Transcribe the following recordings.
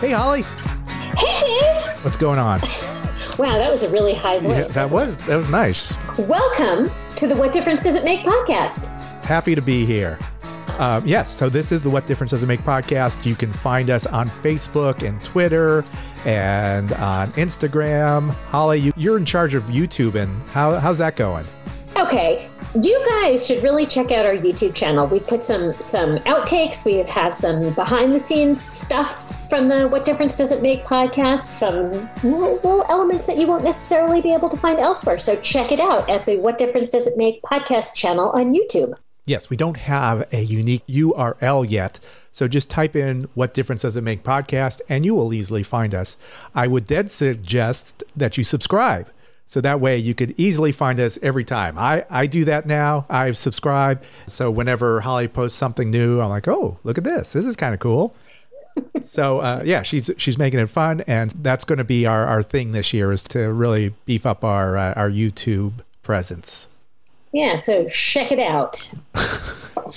Hey, Holly. Hey, What's going on? Wow, that was a really high Yeah, voice. that was that was nice. Welcome to the What Difference Does It Make podcast. Happy to be here. Um, yes, so this is the What Difference Does It Make podcast. You can find us on Facebook and Twitter and on Instagram. Holly, you, you're in charge of YouTube, and how, how's that going? Okay, you guys should really check out our YouTube channel. We put some some outtakes. We have some behind the scenes stuff from the What Difference Does It Make podcast. Some little, elements that you won't necessarily be able to find elsewhere. So check it out at the What Difference Does It Make podcast channel on YouTube. Yes, we don't have a unique URL yet. So just type in what difference does it make podcast and you will easily find us. I would then suggest that you subscribe. So that way you could easily find us every time. I, I do that now. I've subscribed. So whenever Holly posts something new, I'm like, oh, look at this. This is kind of cool. So uh, yeah, she's she's making it fun, and that's going to be our, our thing this year is to really beef up our uh, our YouTube presence. Yeah, so check it out.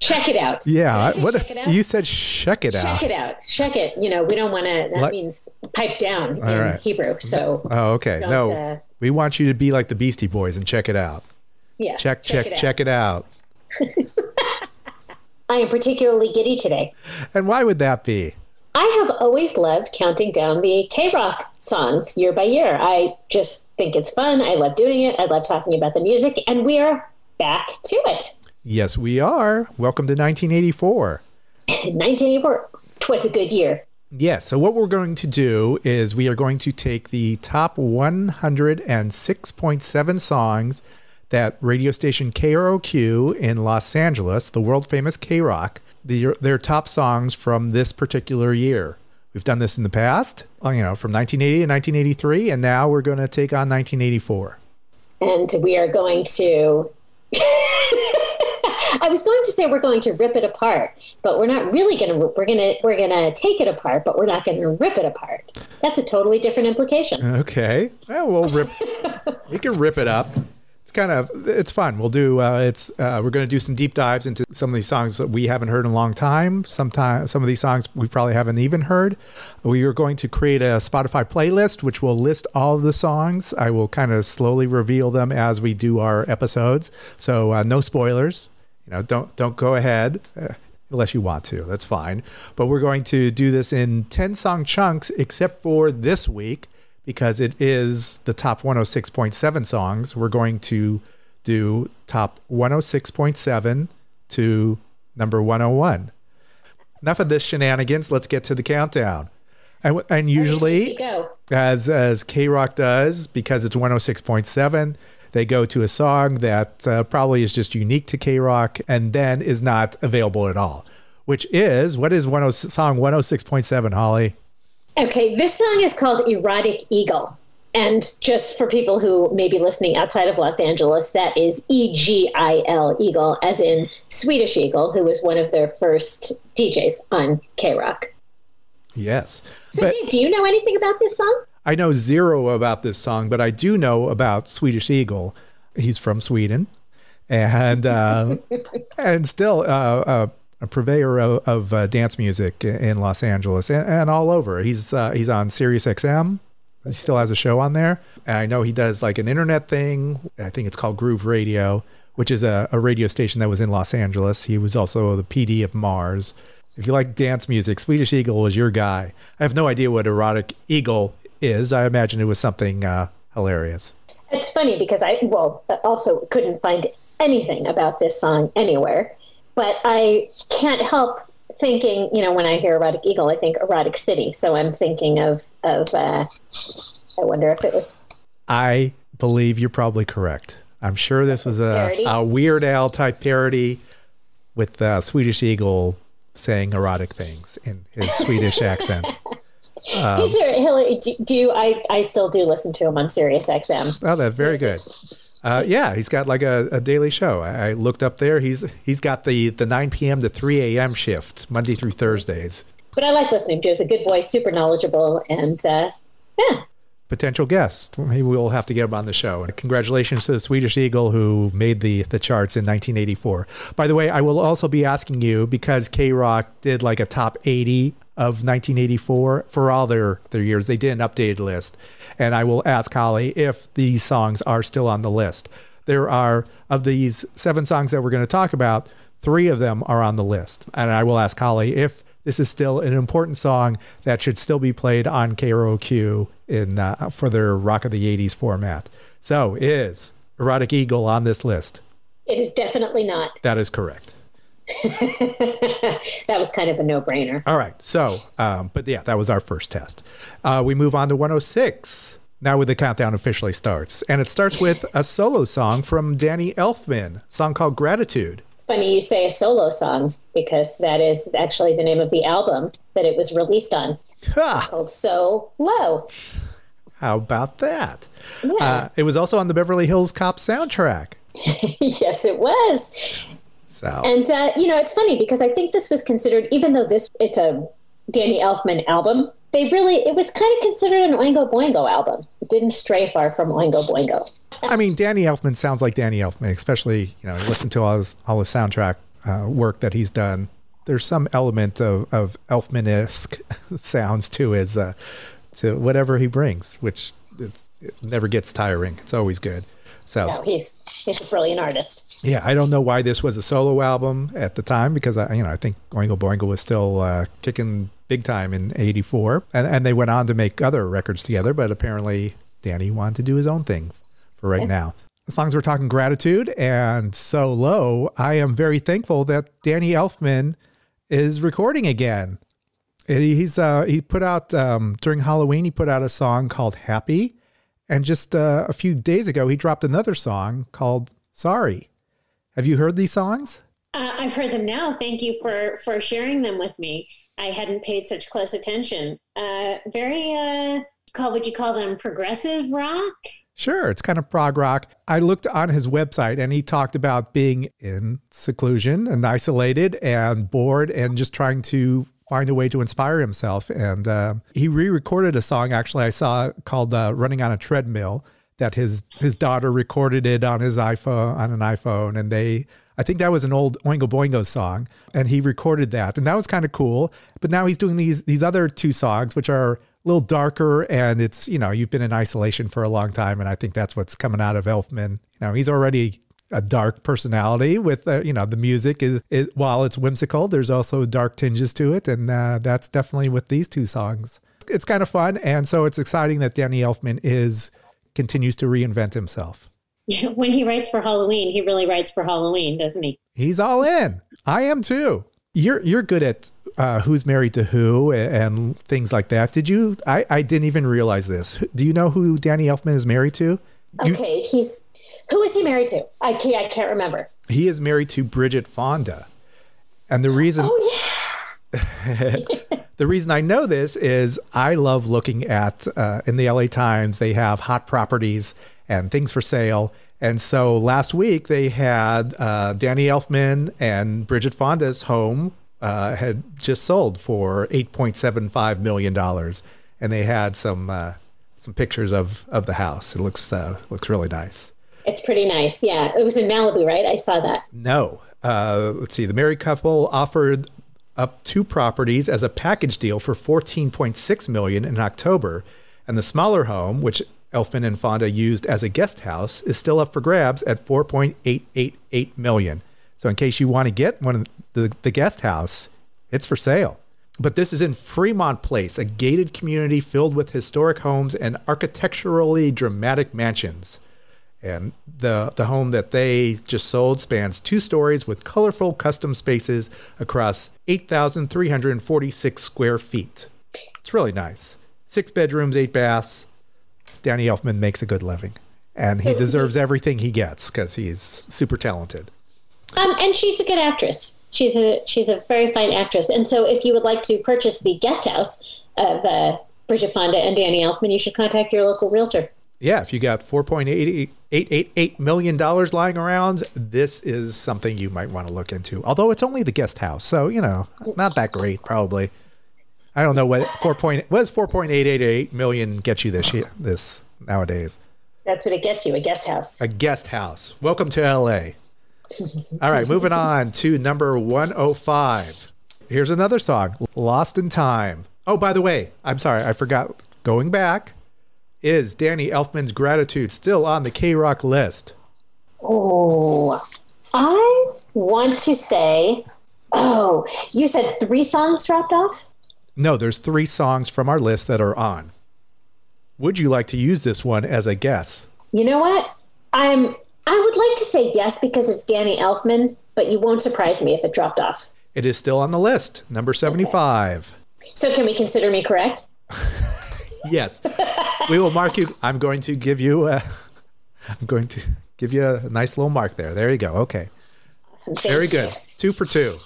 check it out. Yeah, what check it out? you said? Check it out. Check it out. Check it. You know, we don't want to. That means pipe down in right. Hebrew. So Oh, okay. No, uh, we want you to be like the Beastie Boys and check it out. yeah, Check, check, it check, out. it out. I am particularly giddy today. And why would that be? I have always loved counting down the K Rock songs year by year. I just think it's fun. I love doing it. I love talking about the music, and we are back to it. Yes, we are. Welcome to 1984. 1984 twas a good year. Yes. So what we're going to do is we are going to take the top 106.7 songs that radio station KROQ in Los Angeles, the world famous K Rock, their, their top songs from this particular year. We've done this in the past, uh, you know, from 1980 to 1983, and now we're going to take on 1984. and we are going to I was going to say we're going to rip it apart, but we're not really going to we're going to we're going to take it apart, but we're not going to rip it apart. That's a totally different implication. Okay. Well, we'll rip. we can rip it up. Kind of it's fun. We'll do. Uh, it's uh, we're going to do some deep dives into some of these songs that we haven't heard in a long time. Sometime some of these songs we probably haven't even heard. We are going to create a Spotify playlist which will list all the songs. I will kind of slowly reveal them as we do our episodes. So uh, no spoilers. You know, don't don't go ahead. Uh, unless you want to. That's fine. But we're going to do this in 10 song chunks, except for this week, because it is the top 106.7 songs. We're going to do top 106.7 to number 101. Enough of this shenanigans. Let's get to the countdown. And, and usually, as as K Rock does, because it's 106.7, they go to a song that uh, probably is just unique to K Rock and then is not available at all. Which is what is 10, song 106.7, Holly? Okay, this song is called Erotic Egil. And just for people who may be listening outside of Los Angeles, that is E G I L Egil, as in Swedish Egil, who was one of their first DJs on K Rock. Yes. So, But Dave, do you know anything about this song? I know zero about this song, but I do know about Swedish Egil. He's from Sweden. And uh, and still uh, uh, a purveyor of, of uh, dance music in Los Angeles and, and all over. He's uh, he's on Sirius XM. He still has a show on there. And I know he does like an internet thing. I think it's called Groove Radio, which is a, a radio station that was in Los Angeles. He was also the PD of Mars. If you like dance music, Swedish Egil is your guy. I have no idea what Erotic Egil is. I imagine it was something uh, hilarious. It's funny because I, well, also couldn't find anything about this song anywhere, but I can't help thinking, you know, when I hear Erotic Egil, I think Erotic City. So I'm thinking of, of, uh, I wonder if it was. I believe you're probably correct. I'm sure this was a, a Weird Al type parody with uh, Swedish Egil saying erotic things in his Swedish accent. Um, He's Hillary. Do, do I? I still do listen to him on Sirius XM. Oh, that's very good. Uh, yeah, he's got like a, a daily show. I, I, looked up there. He's he's got the the 9 p.m. to 3 a.m. shift, Monday through Thursdays. But I like listening to. He's a good voice, super knowledgeable, and uh, yeah. Potential guest. Maybe we'll have to get him on the show. And congratulations to the Swedish Egil who made the the charts in 1984. By the way, I will also be asking you because K Rock did like a top 80 of 1984 for all their their years. They did an updated list, and I will ask Holly if these songs are still on the list. There are of these seven songs that we're going to talk about, three of them are on the list, and I will ask Holly if this is still an important song that should still be played on KROQ in uh, for their Rock of the 80s format. So, is Erotic Egil on this list? It is definitely not. That is correct. that was kind of a no-brainer. All right. So, um, but yeah, that was our first test. Uh, we move on to 106. Now, with the countdown officially starts, and it starts with a solo song from Danny Elfman, song called "Gratitude." It's funny you say a solo song because that is actually the name of the album that it was released on. Huh. called "So Low." How about that? Yeah. Uh, it was also on the Beverly Hills Cop soundtrack. yes, it was. So. And uh, you know, it's funny because I think this was considered, even though this it's a Danny Elfman album, they really it was kind of considered an Oingo Boingo album. It didn't stray far from Oingo Boingo. I mean, Danny Elfman sounds like Danny Elfman, especially you know, listen to all his all his soundtrack uh, work that he's done. There's some element of of Elfman esque sounds to his uh, to whatever he brings, which it, it never gets tiring. It's always good. So no, he's he's a brilliant artist. Yeah, I don't know why this was a solo album at the time because I, you know, I think Oingo Boingo was still uh, kicking big time in '84, and and they went on to make other records together. But apparently, Danny wanted to do his own thing for right now. As long as we're talking gratitude and so low, I am very thankful that Danny Elfman is recording again. He's uh, he put out um, during Halloween. He put out a song called "Happy." And just uh, a few days ago, he dropped another song called Sorry. Have you heard these songs? Uh, I've heard them now. Thank you for, for sharing them with me. I hadn't paid such close attention. Uh, very, uh, call, would you call them progressive rock? Sure, it's kind of prog rock. I looked on his website and he talked about being in seclusion and isolated and bored and just trying to find a way to inspire himself. And uh, he re-recorded a song actually I saw called uh, "Running on a Treadmill." That his his daughter recorded it on his iPhone on an iPhone, and they I think that was an old Oingo Boingo song, and he recorded that, and that was kind of cool. But now he's doing these these other two songs, which are a little darker, and it's you know you've been in isolation for a long time, and I think that's what's coming out of Elfman. You know he's already a dark personality with uh, you know the music is, is, while it's whimsical there's also dark tinges to it. And uh, that's definitely with these two songs. It's kind of fun. And so it's exciting that danny elfman is continues to reinvent himself. When he writes for halloween he really writes for halloween doesn't he? He's all in. I am too. You're you're good at uh, who's married to who and things like that. Did you I, I didn't even realize this. Do you know who danny elfman is married to? Okay he's who is he married to? I can't, I can't remember. He is married to Bridget Fonda. And the reason Oh yeah. the reason I know this is I love looking at uh, in the LA Times they have hot properties and things for sale. And so last week they had uh, Danny Elfman and Bridget Fonda's home uh, had just sold for eight point seven five million dollars, and they had some uh, some pictures of of the house. It looks uh, looks really nice. It's pretty nice. Yeah. It was in Malibu, right? I saw that. No. Uh, let's see. The married couple offered up two properties as a package deal for 14.6 million in October, and the smaller home, which Elfman and Fonda used as a guest house, is still up for grabs at 4.888 million. So, in case you want to get one of the, the guest house, it's for sale. But this is in Fremont Place, a gated community filled with historic homes and architecturally dramatic mansions. And the the home that they just sold spans two stories with colorful custom spaces across 8,346 square feet. It's really nice. Six bedrooms, eight baths. Danny Elfman makes a good living, and he deserves everything he gets because he's super talented. Um, and she's a good actress. She's a she's a very fine actress. And so, if you would like to purchase the guest house of uh, Bridget Fonda and Danny Elfman, you should contact your local realtor. Yeah, if you got four point eight eight eight eight million dollars lying around, this is something you might want to look into. Although it's only the guest house, so you know, not that great, probably. I don't know what four point what does four point eight eight eight million get you this year, this nowadays. That's what it gets you a guest house. A guest house. Welcome to LA. All right, moving on to number 105. Here's another song, Lost in Time. Oh, by the way, I'm sorry, I forgot. Going back, is Danny Elfman's Gratitude still on the K Rock list? Oh, I want to say, oh, you said three songs dropped off? No, there's three songs from our list that are on. Would you like to use this one as a guess? You know what? I'm I would like to say yes because it's Danny Elfman, but you won't surprise me if it dropped off. It is still on the list, number 75. So can we consider me correct? yes. we will mark you. I'm going to give you a I'm going to give you a nice little mark there. There you go. Okay. Awesome. Very good. Two for two.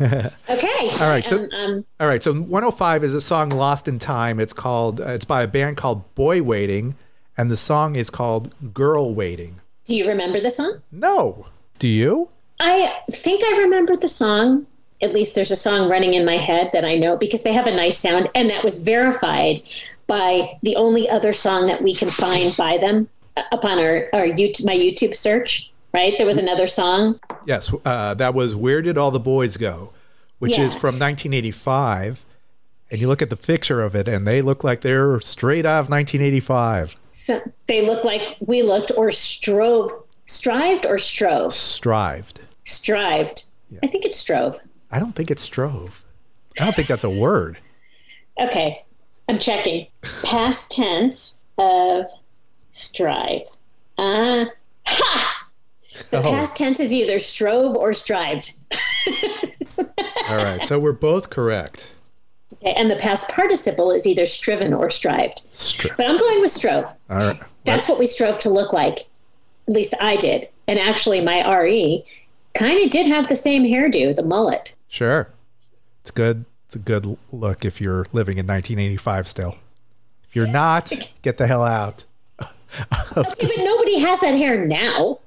okay. All right. So, Um, um, all right. So 105 is a song "Lost in Time." It's called. Uh, it's by a band called Boy Waiting, and the song is called "Girl Waiting." do you remember the song? No. Do you? I think I remember the song. At least there's a song running in my head that I know because they have a nice sound, and that was verified by the only other song that we can find by them upon our, our YouTube, my YouTube search. Right, there was another song. Yes. Uh, that was "Where Did All the Boys Go," which is from 1985. And you look at the picture of it, and they look like they're straight out of 1985. So they look like we looked, or strove, strived, or strove, Strived. strived. I think it's strove. I don't think it's strove. I don't think that's a word. Okay, I'm checking. Past tense of strive. Uh, ha! The Oh. past tense is either strove or strived. All right. So we're both correct. Okay, and the past participle is either striven or strived. Stri- But I'm going with strove. All right. That's what we strove to look like. At least I did. And actually, my RE kind of did have the same hairdo, the mullet. Sure. It's good. It's a good look if you're living in 1985 still. If you're not, get the hell out. Okay, but nobody has that hair now.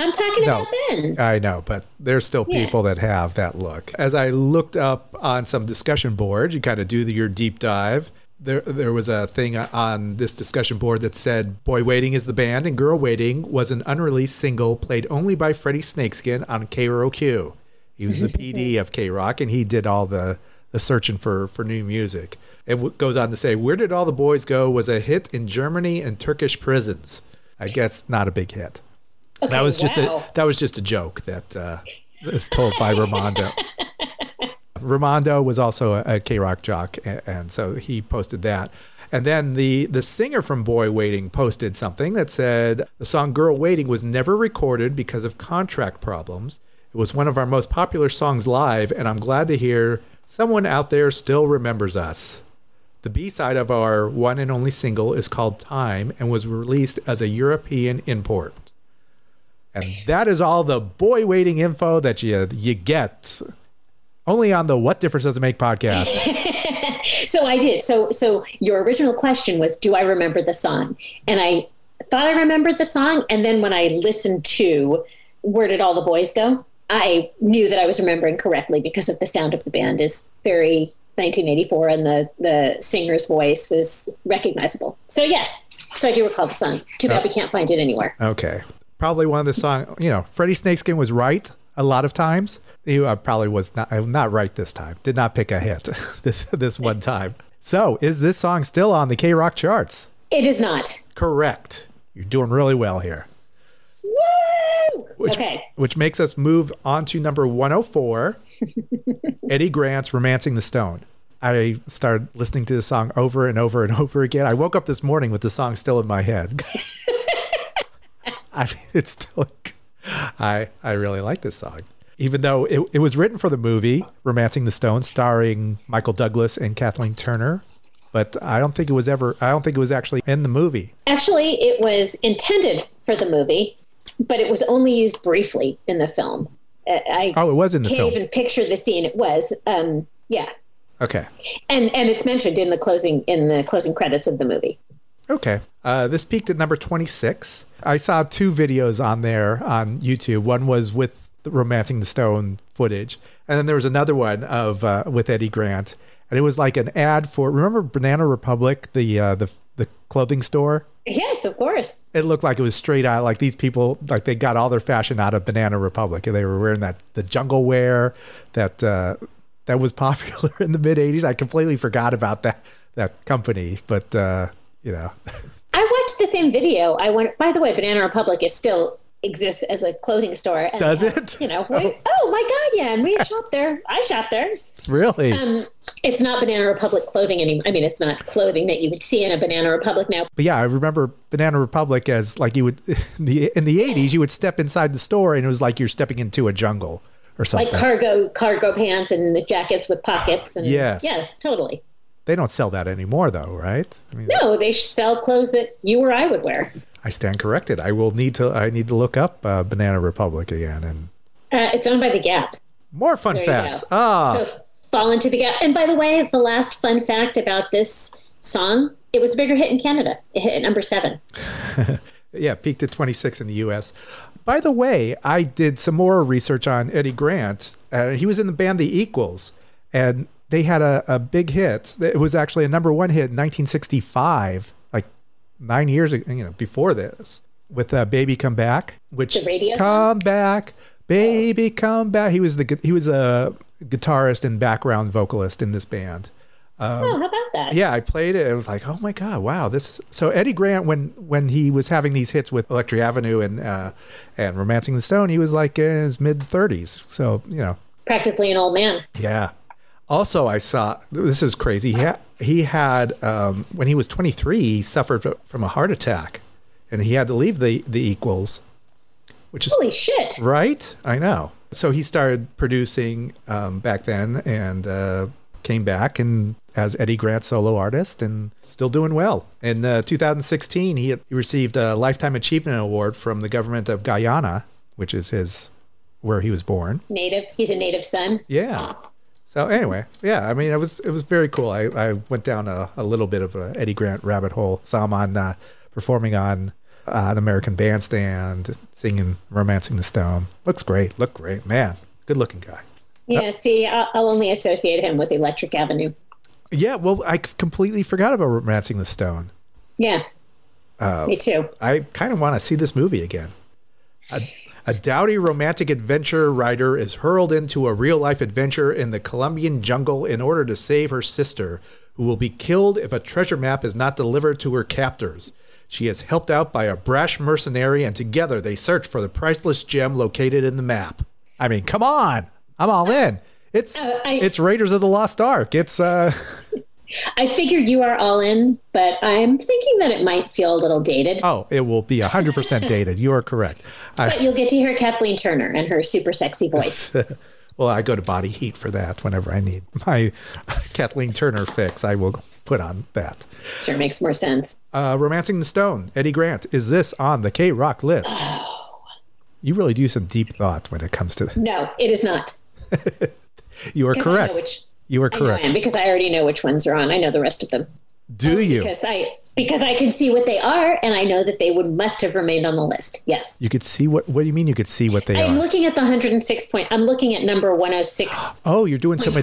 I'm talking No. about then. I know, but there's still Yeah. people that have that look. As I looked up on some discussion boards, you kind of do the, your deep dive. There, there was a thing on this discussion board that said "Boy Waiting" is the band, and "Girl Waiting" was an unreleased single played only by Freddy Snakeskin on KROQ. He was the PD of K Rock, and he did all the the searching for for new music. It w- goes on to say, "Where Did All the Boys Go" was a hit in Germany and Turkish prisons. I guess not a big hit. Okay, That was just a that was just a joke that uh, is told by Ramondo. Ramondo was also a, a K Rock jock, and, and so he posted that. And then the the singer from Boy Waiting posted something that said the song "Girl Waiting" was never recorded because of contract problems. It was one of our most popular songs live, and I'm glad to hear someone out there still remembers us. The B side of our one and only single is called Time and was released as a European import. And that is all the boy waiting info that you you get only on the What Difference Does It Make podcast. So I did. So so your original question was, do I remember the song? And I thought I remembered the song, and then when I listened to Where Did All the Boys Go, I knew that I was remembering correctly because of the sound of the band is very 1984, and the the singer's voice was recognizable. So yes, so I do recall the song. Too bad we can't find it anywhere. Okay. Probably one of the song, you know, Freddy Snakeskin was right a lot of times. You uh, probably was not uh, not right this time. Did not pick a hit this this one time. So, is this song still on the K Rock charts? It is not. Correct. You're doing really well here. Which, okay. Which makes us move on to number 104 Eddie Grant's Romancing the Stone. I started listening to the song over and over and over again. I woke up this morning with the song still in my head. I mean, it's still, I, I really like this song. Even though it, it was written for the movie Romancing the Stone, starring Michael Douglas and Kathleen Turner, but I don't think it was ever, I don't think it was actually in the movie. Actually, it was intended for the movie, but it was only used briefly in the film. I Oh, it was in the can't film. even picture the scene. It was, um, yeah, Okay. and and it's mentioned in the closing in the closing credits of the movie. Okay. Uh, this peaked at number 26. I saw two videos on there on YouTube. One was with the Romancing the Stone footage, and then there was another one of uh, with Eddie Grant, and it was like an ad for. Remember Banana Republic, the uh, the the clothing store? Yes, of course. It looked like it was straight out like these people like they got all their fashion out of Banana Republic, and they were wearing that the jungle wear that uh, that was popular in the mid '80s. I completely forgot about that that company, but uh, you know. I watched the same video. I went. By the way, Banana Republic is still exists as a clothing store. And, Does uh, it? You know. We, oh my God! Yeah, and we shop there. I shop there. Really? Um, it's not Banana Republic clothing anymore. I mean, it's not clothing that you would see in a Banana Republic now. But yeah, I remember Banana Republic as like you would in the in the eighties, you would step inside the store and it was like you're stepping into a jungle or something. Like cargo cargo pants and the jackets with pockets and Yes. yes, totally. they don't sell that anymore, though, right? I mean, No, they sell clothes that you or I would wear. I stand corrected. I will need to. I need to look up uh, Banana Republic again and Uh, it's owned by the Gap. more fun There facts. Ah, So fall into the Gap. And by the way, the last fun fact about this song, it was a bigger hit in Canada. It hit at number seven. yeah, peaked at 26 in the U.S. By the way, I did some more research on Eddie Grant. Uh, he was in the band The Equals, and they had a, a big hit. It was actually a number one hit in 1965, like nine years ago, you know, before this, with uh, "Baby Come Back," which come back, baby, come back. He was the he was a guitarist and background vocalist in this band. oh, how about that? Um, Yeah, I played it. It was like, oh my god, wow! This. So Eddie Grant, when when he was having these hits with Electric Avenue and uh, and Romancing the Stone, he was like in his mid thirties. So you know, Practically an old man. yeah. Also, I saw this is crazy. He had, he had um, when he was twenty three, he suffered from a heart attack, and he had to leave the the Equals, which is Holy shit. Right? I know. So he started producing um, back then and uh, came back and as Eddie Grant solo artist and still doing well. In uh, 2016, he, he received a Lifetime Achievement Award from the government of Guyana, which is his where he was born. Native. He's a native son. Yeah. So anyway, yeah, I mean, it was it was very cool. I, I went down a, a little bit of a Eddie Grant rabbit hole. Saw him on uh, performing on uh, an American Bandstand, singing "Romancing the Stone." Looks great. Look great, man. Good looking guy. Yeah, see, I'll, I'll only associate him with Electric Avenue. Yeah. Well, I completely forgot about "Romancing the Stone." Yeah. Uh, Me too. I kind of want to see this movie again. A, a dowdy romantic adventure writer is hurled into a real life adventure in the Colombian jungle in order to save her sister, who will be killed if a treasure map is not delivered to her captors. She is helped out by a brash mercenary, and together they search for the priceless gem located in the map. I mean, come on, I'm all in. It's Uh, I- it's Raiders of the Lost Ark. It's uh, I figure you are all in, but I'm thinking that it might feel a little dated. oh, it will be hundred percent dated. You are correct. I, But you'll get to hear Kathleen Turner and her super sexy voice. Well, I go to Body Heat for that whenever I need my Kathleen Turner fix. I will put on that. Sure makes more sense. Uh, Romancing the Stone, Eddie Grant. Is this on the K Rock list? You really do some deep thought when it comes to that. No, it is not. You are 'Cause I know correct. which- You are know I am correct. because I already know which ones are on. I know the rest of them. Do you? Because I because I can see what they are and I know that they would must have remained on the list. Yes. You could see what? What do you mean? You could see what they are? I'm looking at the 106 point. I'm looking at number 106. Oh, you're doing some.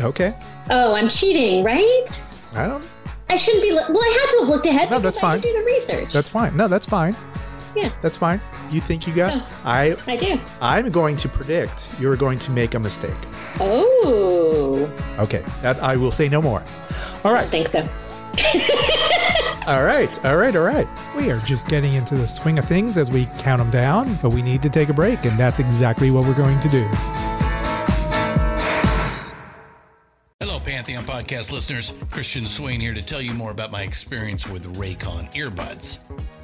Okay. Oh, I'm cheating, right? I don't. I shouldn't be. Well, I had to have looked ahead. No, that's fine. do the research. That's fine. No, that's fine. Yeah. That's fine. You think you got? So- I I do. I'm going to predict you're going to make a mistake. Oh, Okay, that I will say no more. All right. I right, think so. all right, all right, all right. We are just getting into the swing of things as we count them down, but we need to take a break, and that's exactly what we're going to do. Hello, Pantheon podcast listeners. Christian Swain here to tell you more about my experience with Raycon earbuds.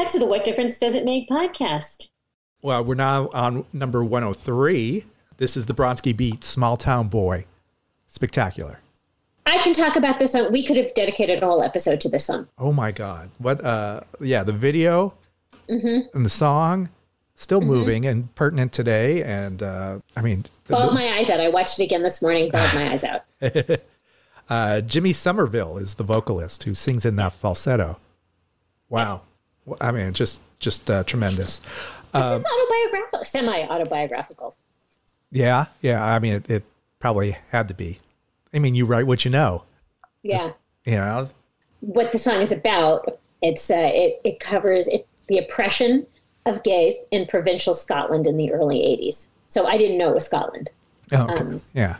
Back to the What Difference Does It Make podcast. Well, we're now on number 103. This is the Bronski Beat, Small Town Boy. Spectacular. I can talk about this song. We could have dedicated a whole episode to this song. Oh my God. What, uh, yeah, the video Mm-hmm. and the song still moving and pertinent today. And, uh, I mean, Bawled my eyes out. I watched it again this morning. Bawled my eyes out. uh, Jimmy Somerville is the vocalist who sings in that falsetto. Wow. Well, I mean, just, just uh, tremendous. This is autobiographical, semi-autobiographical. Yeah. Yeah. I mean, it, it probably had to be. I mean, you write what you know, Yeah. you know? What the song is about, it's uh, it it covers it the oppression of gays in provincial Scotland in the early '80s. So I didn't know it was Scotland. Oh, okay. yeah.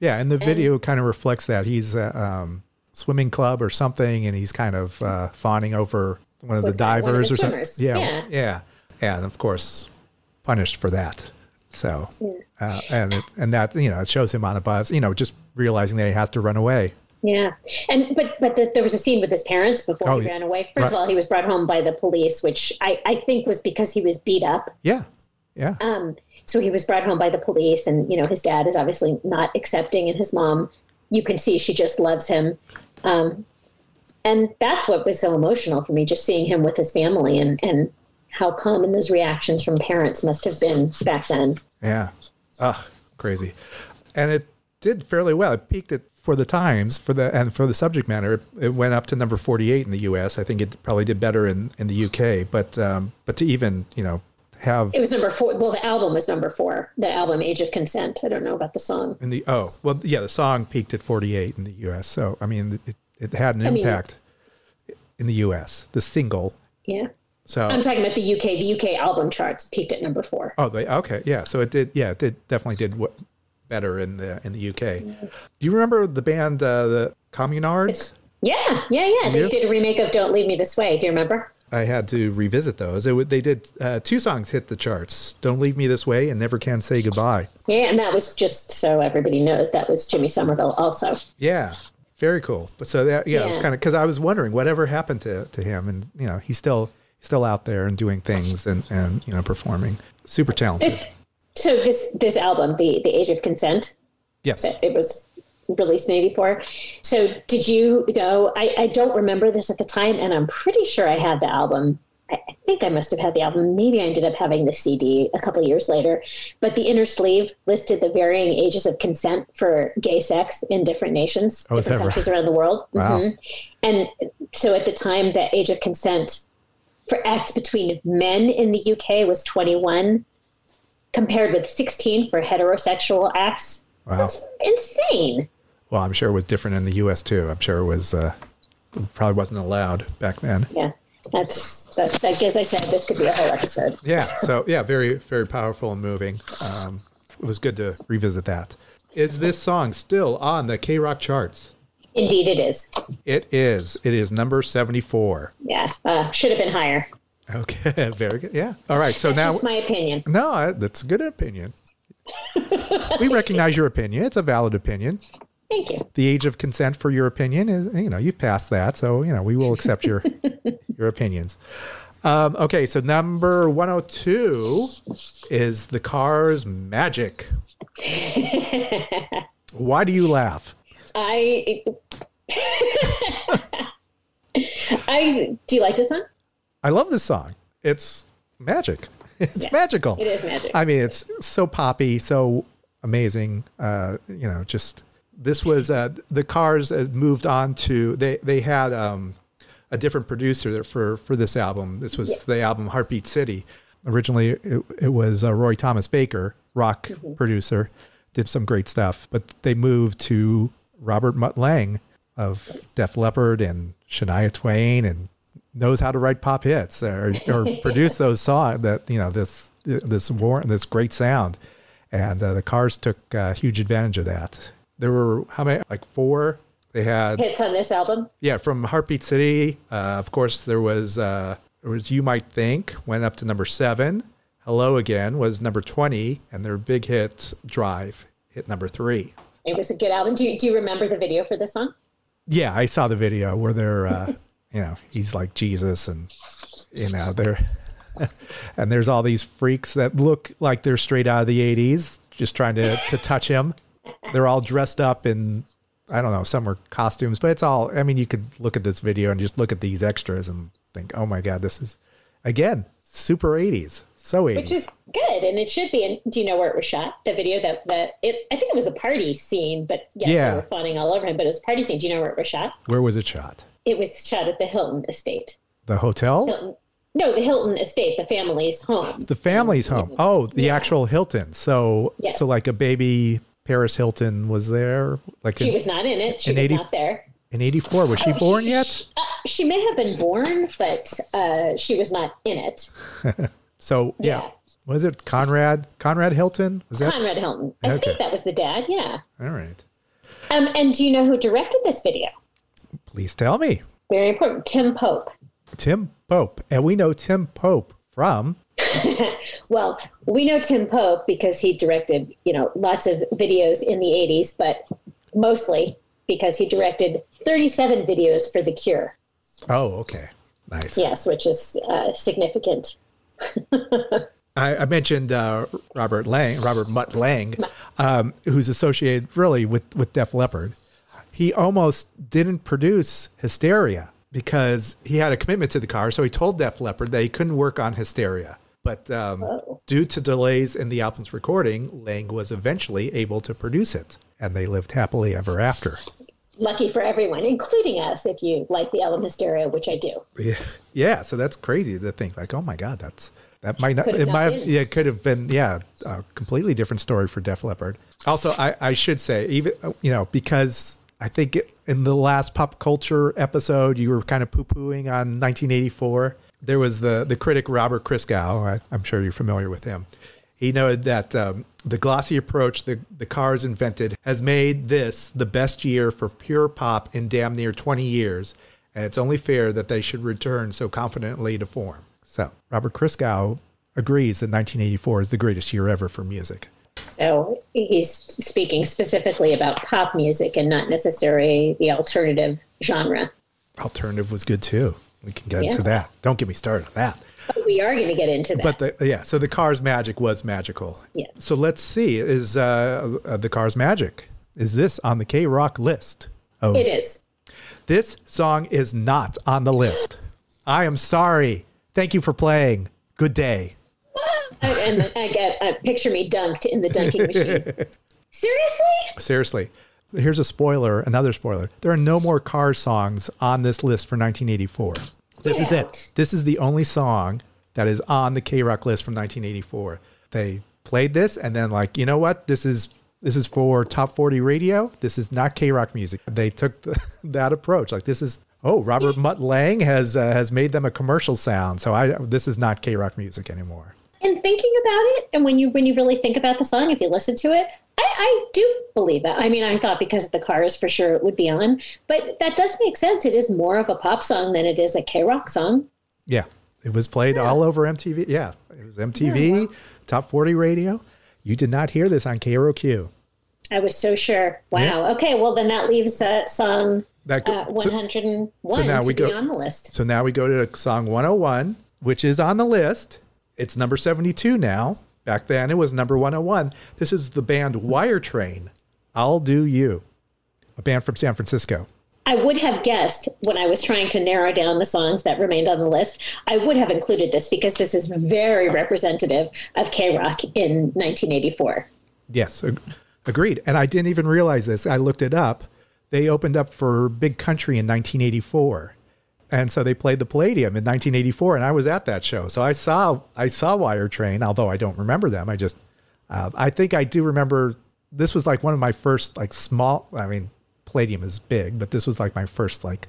Yeah. And the video kind of reflects that. He's a um, swimming club or something, and he's kind of uh, fawning over one of the of divers the or something. Yeah. Yeah. Yeah. Yeah. And of course, punished for that. So, uh, and, it, and that, you know, it shows him on a bus, you know, just realizing that he has to run away. Yeah, and but but the, there was a scene with his parents before Oh, he ran away. First Right. of all, he was brought home by the police, which I I think was because he was beat up. Yeah. Yeah. Um, so he was brought home by the police, and you know his dad is obviously not accepting, and his mom, you can see she just loves him. Um, and that's what was so emotional for me, just seeing him with his family, and and how common those reactions from parents must have been back then. Yeah. Ah, crazy. And it did fairly well. It peaked at for the times for the and for the subject matter. It, it went up to number forty eight in the U.S. I think it probably did better in in the U.K. But um, but to even you know have It was number four. Well, the album was number four. The album "Age of Consent." I don't know about the song. in the oh well yeah the song peaked at forty eight in the U.S. So I mean it, it had an I mean- impact in the U.S. The single. Yeah. So I'm talking about the UK. The UK album charts peaked at number four. Oh, they okay, yeah. So it did, yeah, it did definitely did w- better in the in the UK. Do you remember the band uh, the Communards? Yeah, yeah, yeah. They did a remake of "Don't Leave Me This Way." Do you remember? I had to revisit those. It, they did uh, two songs hit the charts: "Don't Leave Me This Way" and "Never Can Say Goodbye." Yeah, and that was just so everybody knows that was Jimmy Somerville also. Yeah, very cool. But so that yeah, it was kind of because I was wondering whatever happened to to him, and you know he's still still out there and doing things and and you know performing. Super talented. This, so this this album, the the Age of Consent, yes. it was released in 84. So did you know, I, I don't remember this at the time, and I'm pretty sure I had the album. I think I must have had the album. Maybe I ended up having the CD a couple of years later. But the inner sleeve listed the varying ages of consent for gay sex in different nations, Oh, different right? countries around the world. Wow. Mhm. And so at the time, the age of consent for acts between men in the UK was 21, compared with 16 for heterosexual acts. Wow. That's insane. Well, I'm sure it was different in the U.S. too. I'm sure it was uh, probably wasn't allowed back then. Yeah, that's that. Like as I said, this could be a whole episode. Yeah. So yeah, very very powerful and moving. Um, it was good to revisit that. Is this song still on the K Rock charts? Indeed, it is. It is. It is number 74. Yeah, uh, should have been higher. Okay, very good. Yeah. All right. So That's now, just my opinion. no, that's a good opinion. we recognize your opinion. It's a valid opinion. Thank you. The age of consent for your opinion is, you know, you've passed that, so you know we will accept your your opinions. Um, okay, so number 102 is the car's magic. Why do you laugh? I. I do you like this song? I love this song. It's magic. It's Yes, magical. it is magic. I mean, it's so poppy, so amazing. Uh, you know, just this was uh, the Cars moved on to they they had um, a different producer for for this album. This was the album Heartbeat City. Originally, it, it was uh, Roy Thomas Baker, rock Mm-hmm. producer, did some great stuff, but they moved to Robert Mutt Lange of Def Leppard and Shania Twain and knows how to write pop hits or, or produce those songs that you know this this war this great sound and uh, the cars took uh, huge advantage of that there were how many like four they had Hits on this album. yeah from heartbeat city uh, of course there was uh, there was you might think went up to number seven hello again was number 20 and their big hit drive hit number three It was a good album. Do you, do you remember the video for this song? Yeah, I saw the video where they're, uh, you know, he's like Jesus, and you know, they're, and there's all these freaks that look like they're straight out of the '80s, just trying to to touch him. They're all dressed up in, I don't know, some are costumes, but it's all. I mean, you could look at this video and just look at these extras and think, oh my god, this is again super '80s, so '80s. Which is good, and it should be. And do you know where it was shot? The video that that it. I think it was a party scene, but yes, Yeah. they were fawning all over him. But it was a party scene. Do you know where it was shot? where was it shot? It was shot at the Hilton Estate. The hotel, Hilton. No, the Hilton Estate, the family's home. the family's home. Oh, the actual Hilton. So, Yes. so like a baby Paris Hilton was there, like She in, was not in it. She in was 80 not there. in '84. Was she born she, yet? Uh, she may have been born, but uh, she was not in it. So yeah. Yeah. Was it Conrad? Conrad Hilton? Was that Conrad Hilton. I Okay. think that was the dad. Yeah. all right? Um, and do you know who directed this video? Please tell me, Very important. Tim Pope. Tim Pope, and we know Tim Pope from Well, we know Tim Pope because he directed, you know, lots of videos in the 80s, but mostly because he directed 37 videos for The Cure. Oh, okay, nice. Yes, which is uh, significant. I, I mentioned uh, Robert Lange, Robert Mutt Lange, um, who's associated really with with Def Leppard. He almost didn't produce Hysteria because he had a commitment to the car. So he told Def Leppard that he couldn't work on Hysteria. But um, due to delays in the album's recording, Lange was eventually able to produce it, and they lived happily ever after. Lucky for everyone, including us, if you like the album Hysteria, which I do. Yeah, yeah. So that's crazy to think. Like, oh my God, that's that might not. It might. Have, yeah, it could have been. Yeah, a completely different story for Def Leppard. Also, I, I should say, even you know, because I think it, in the last pop culture episode, you were kind of poo pooing on 1984. There was the the critic Robert Christgau. I, I'm sure you're familiar with him. He noted that um, the glossy approach the, the Cars invented has made this the best year for pure pop in damn near 20 years, and it's only fair that they should return so confidently to form. So, Robert Christgau agrees that 1984 is the greatest year ever for music. So he's speaking specifically about pop music and not necessarily the alternative genre. Alternative was good too. We can get into that. Don't get me started on that. But we are going to get into that. But the, yeah, so the car's magic was magical. Yeah. So let's see. Is uh, uh, the car's magic? Is this on the K Rock list? Of, It is. This song is not on the list. I am sorry. Thank you for playing. Good day. I, and I get uh, picture me dunked in the dunking machine. Seriously? Seriously. Here's a spoiler, another spoiler. There are no more car songs on this list for 1984. This is it. This is the only song that is on the K Rock list from 1984. They played this and then like, you know what? This is this is for top 40 radio. This is not K Rock music. They took the, that approach. Like this is oh, Robert Mutt Lange has uh, has made them a commercial sound. So I this is not K Rock music anymore. And thinking about it, and when you when you really think about the song, if you listen to it, I, I do believe that. I mean, I thought because of the cars, for sure it would be on, but that does make sense. It is more of a pop song than it is a K rock song. Yeah, it was played all over MTV. Yeah, it was MTV, top 40 radio. You did not hear this on KROQ. I was so sure. Wow. Okay. Well, then that leaves uh, song That go- uh, 101 so now to we be go- on the list. So now we go to song 101, which is on the list. It's number 72 now. Back then it was number 101. This is the band Wire Train. I'll Do You, a band from San Francisco. I would have guessed when I was trying to narrow down the songs that remained on the list, I would have included this because this is very representative of K Rock in 1984. Yes, ag- agreed. And I didn't even realize this. I looked it up. They opened up for Big Country in 1984. And so they played the Palladium in 1984 and I was at that show. So I saw I saw Wire Train, although I don't remember them. I just uh, I think I do remember this was like one of my first like small I mean Palladium is big, but this was like my first like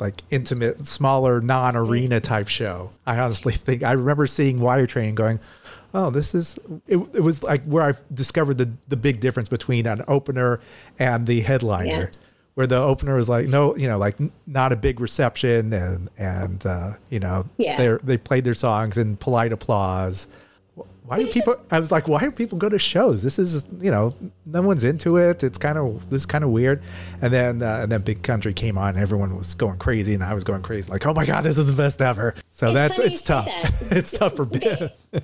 like intimate, smaller, non-arena type show. I honestly think I remember seeing Wire Train going, "Oh, this is." It, it was like where I discovered the the big difference between an opener and the headliner, Yeah. Where the opener was like, no, you know, like n- not a big reception, and and uh, you know, Yeah. they they played their songs in polite applause. Why do people? just- I was like, why do people go to shows? This is, you know, no one's into it. It's kind of this kind of weird. And then uh, and then Big Country came on, and everyone was going crazy, and I was going crazy, like, oh my god, this is the best ever. So It's that's it's tough. that. it's tough for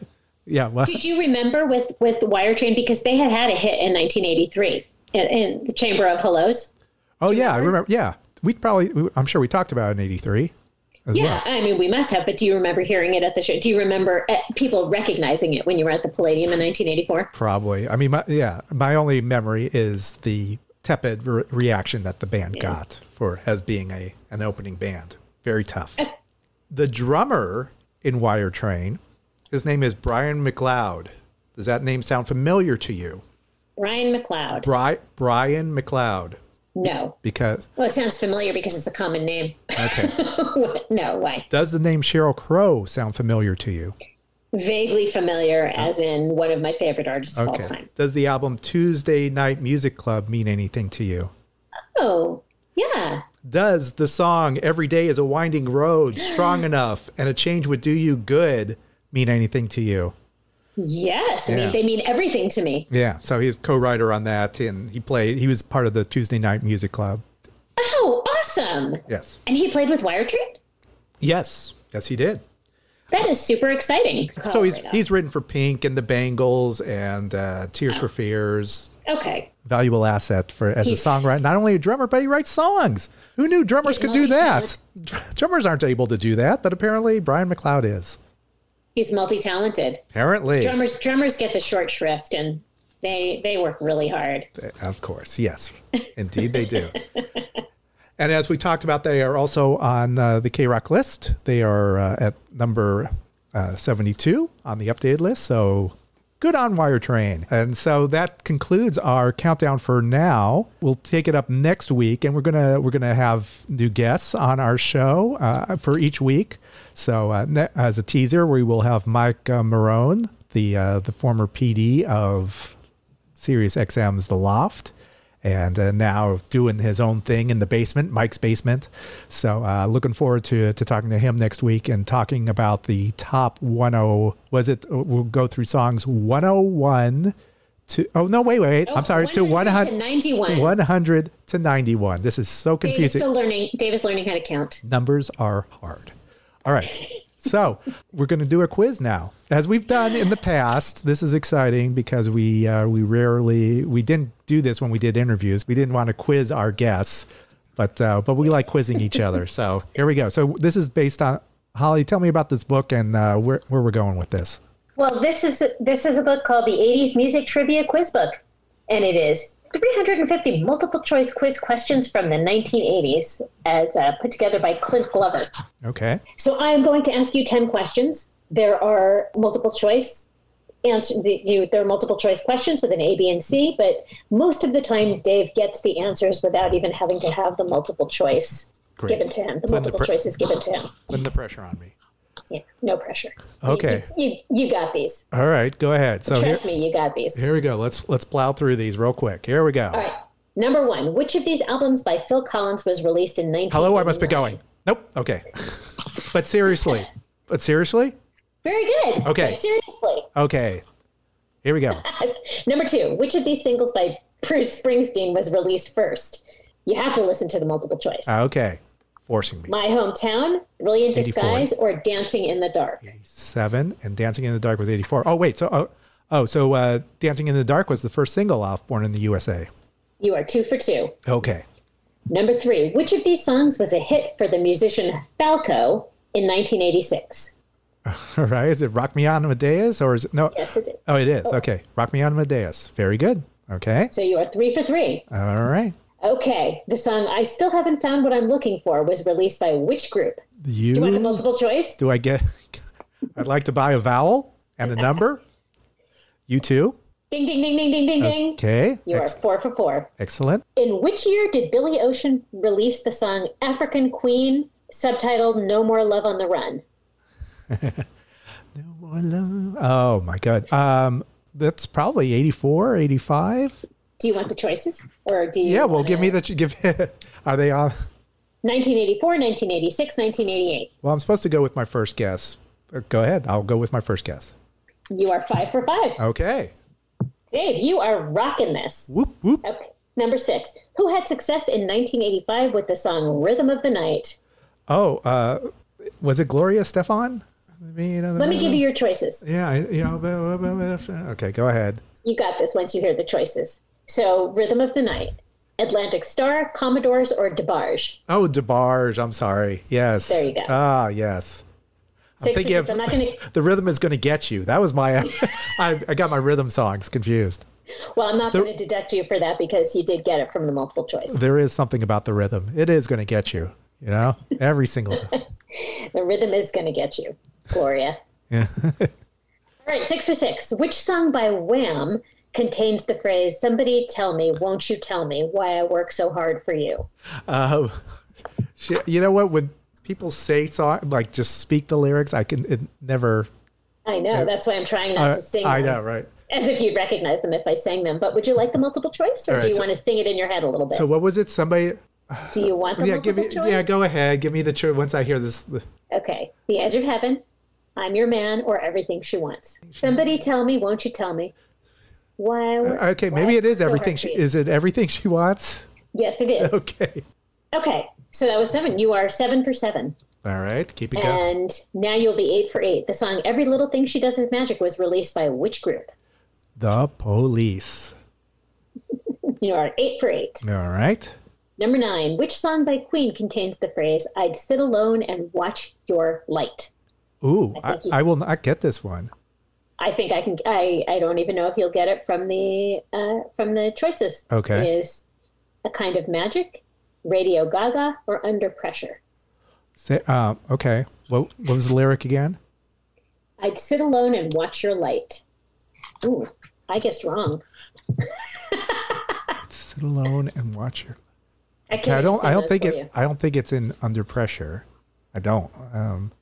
yeah. Well, Did you remember with with Wire Train because they had had a hit in 1983 in, in the Chamber of Hellos? Oh yeah, I remember. Yeah, we probably. I'm sure we talked about it in '83 Yeah, well. I mean we must have. But do you remember hearing it at the show? Do you remember uh, people recognizing it when you were at the Palladium in 1984? Probably. I mean, my, yeah. My only memory is the tepid re- reaction that the band got for as being a an opening band. Very tough. the drummer in Wire Train, his name is Brian MacLeod. Does that name sound familiar to you? Brian MacLeod. Bri- Brian MacLeod. No. Because Well, it sounds familiar because it's a common name. okay, no, why? does the name Sheryl Crow sound familiar to you? Vaguely familiar, as in one of my favorite artists of all Okay. time. Does the album Tuesday Night Music Club mean anything to you? Oh, yeah. Does the song Every Day is a Winding Road, Strong Enough, and a Change Would Do You Good mean anything to you? Yes. I mean, they mean everything to me. Yeah, so he's co-writer on that, and he played. He was part of the Tuesday Night Music Club. Oh, awesome. Yes, And he played with Wire Train? yes, yes, he did. That is super exciting. So he's Right he's written for Pink and the Bangles and uh, Tears for Fears. okay. Valuable asset for as He's- a songwriter. Not only a drummer, but he writes songs. Who knew drummers could do that? Drummers aren't able to do that, but apparently Brian MacLeod is. He's multi-talented. Apparently, Drummers drummers get the short shrift and they they work really hard. Of course, yes, indeed they do. and as we talked about, they are also on uh, the K Rock list. They are uh, at number uh, 72 on the updated list. So good on Wire Train. And so that concludes our countdown for now. We'll take it up next week, and we're gonna we're gonna have new guests on our show uh, for each week. So uh, ne- as a teaser, we will have Mike uh, Marrone, the uh, the former PD of Sirius XM's The Loft, and uh, now doing his own thing in the basement, Mike's basement. So uh, looking forward to to talking to him next week and talking about the top 10. Was it? We'll go through songs 101 to. Oh no! Wait, wait. I'm sorry. To 100 to 91. 100 to 91. This is so confusing. still learning. Dave is learning how to count. Numbers are hard. All right. So we're going to do a quiz now, as we've done in the past. This is exciting because we uh, we rarely we didn't do this when we did interviews. We didn't want to quiz our guests, but uh, but we like quizzing each other. So here we go. So this is based on Holly. Tell me about this book and uh, where where we're going with this. Well, this is this is a book called the '80s Music Trivia Quiz Book, and it is 350 multiple choice quiz questions from the 1980s, as uh, put together by Clint Glover. Okay. So I am going to ask you 10 questions. There are multiple choice answer you there are multiple choice questions with an A, B, and C, but most of the time Dave gets the answers without even having to have the multiple choice Great. given to him. The Putting the multiple pre- choice is given to him. Putting the pressure on me. Yeah, no pressure. Okay. You, you, you got these. All right. Go ahead. So here, Trust me, you got these. here we go. Let's let's plow through these real quick. Here we go. All right. Number one, which of these albums by Phil Collins was released in 19? Hello. I must be going. Nope. Okay. but seriously. But seriously. Very good. Okay. Okay. Here we go. Number two, which of these singles by Bruce Springsteen was released first? You have to listen to the multiple choice. Okay. Forcing me. My Hometown, Brilliant 84. Disguise, or Dancing in the Dark? seven, and Dancing in the Dark was eighty four. Oh wait, so oh, oh so uh, Dancing in the Dark was the first single off Born in the USA. You are two for two. Okay, Number three, which of these songs was a hit for the musician Falco in 1986? all right. Is it Rock Me On Amadeus or is it no? Yes, it did. Oh, it is. Okay, Rock Me On Amadeus. Very good. Okay, So you are three for three. all right. Okay, the song I Still Haven't Found What I'm Looking For was released by which group? You Do you want the multiple choice? do I get? I'd like to buy a vowel and a number. U2. Ding, ding, ding, ding, ding, ding, ding. Okay. You are Ex- four for four. excellent. In which year did Billy Ocean release the song African Queen, subtitled No More Love on the Run? Oh my God. Um, that's probably 84, 85. Do you want the choices? Or do you Yeah. Well, give me the give. Are they on? 1984, 1986, 1988. Well, I'm supposed to go with my first guess. Uh, Go ahead. I'll go with my first guess. You are five for five. Okay. Dave, you are rocking this. Whoop whoop. Okay. Number six. Who had success in 1985 with the song Rhythm of the Night? Oh, uh, was it Gloria Estefan? Let me give you your choices. Yeah, you know. Okay, go ahead. You got this once you hear the choices. So, Rhythm of the Night, Atlantic Starr, Commodores, or DeBarge? Oh, DeBarge. I'm sorry. Yes. There you go. Ah, yes. Six thinking for six. of- I'm not going to. The rhythm is going to get you. That was my. I, I got my rhythm songs confused. Well, I'm not going to deduct you for that because you did get it from the multiple choice. There is something about the rhythm. It is going to get you. You know, every single time. The rhythm is going to get you, Gloria. Yeah. All right, six for six. Which song by Wham contains the phrase, Somebody tell me, won't you tell me why I work so hard for you? Um, you know what? When people say song, like just speak the lyrics, I can it never. I know, that's why I'm trying not Uh, to sing I them, know, right? as if you'd recognize them if I sang them. But would you like the multiple choice or All do you so- want to sing it in your head a little bit? So what was it? Somebody? Do you want the Yeah, give me. choice? Yeah, go ahead. Give me the choice. Once I hear this, Okay. The Edge of Heaven, I'm Your Man, or Everything She Wants. Somebody tell me, won't you tell me? Why? Uh, I okay, why maybe it is so everything. She, is it everything she wants? Yes, it is. Okay. Okay. So that was seven. You are seven for seven. All right, keep it going. And now you'll be eight for eight. The song Every Little Thing She Does Is Magic was released by which group? The police. You are eight for eight. All right. Number nine. Which song by Queen contains the phrase, I'd sit alone and watch your light? Ooh, I, you- I will not get this one. I think I can. I, I don't even know if you'll get it from the uh, from the choices. Okay. Is a kind of magic, Radio Gaga, or Under Pressure? Say, um, okay. What, what was the lyric again? I'd sit alone and watch your light. Ooh, I guessed wrong. Sit alone and watch your. I can't. I don't. I don't think it. you. I don't think it's in under pressure. I don't. Um,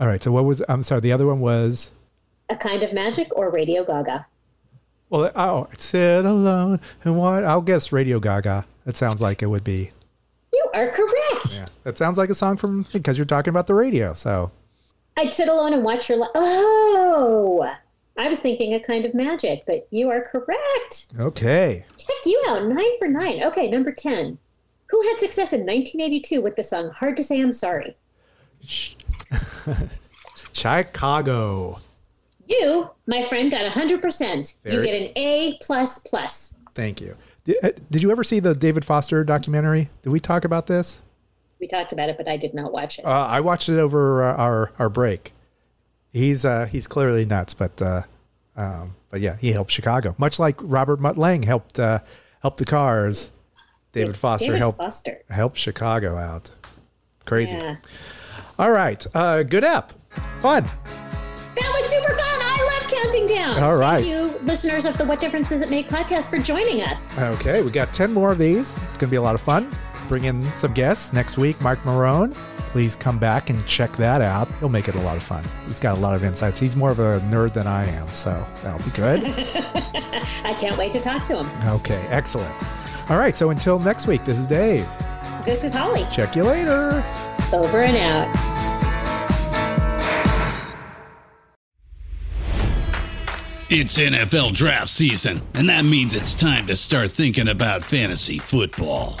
all right. So what was? I'm sorry. The other one was. A kind of magic or Radio Gaga? Well, oh, sit alone and what? I'll guess Radio Gaga. That sounds like it would be. You are correct. Yeah, that sounds like a song from because you're talking about the radio. So I'd sit alone and watch your. Oh, I was thinking a kind of magic, but you are correct. okay. Check you out. Nine for nine. Okay, number 10. Who had success in 1982 with the song Hard to Say I'm Sorry? Chicago. You, my friend, got 100%. You get an A. plus plus. Thank you. Did, uh, did you ever see the David Foster documentary? Did we talk about this? We talked about it, but I did not watch it. Uh, I watched it over uh, our our break. He's uh, he's clearly nuts, but uh, um, but yeah, he helped Chicago, much like Robert Mutt Lange helped uh, helped the Cars. David Foster David helped Foster. helped Chicago out. Crazy. Yeah. All right, uh, good app, fun. That was super fun. I love counting down. All right. Thank you, listeners of the What Difference Does It Make podcast, for joining us. Okay, we got 10 more of these. It's going to be a lot of fun. Bring in some guests next week. Mark Marrone, please come back and check that out. He'll make it a lot of fun. He's got a lot of insights. He's more of a nerd than I am, so that'll be good. I can't wait to talk to him. okay, excellent. All right, so until next week, this is Dave. This is Holly. Check you later. Over and out. It's NFL draft season, and that means it's time to start thinking about fantasy football.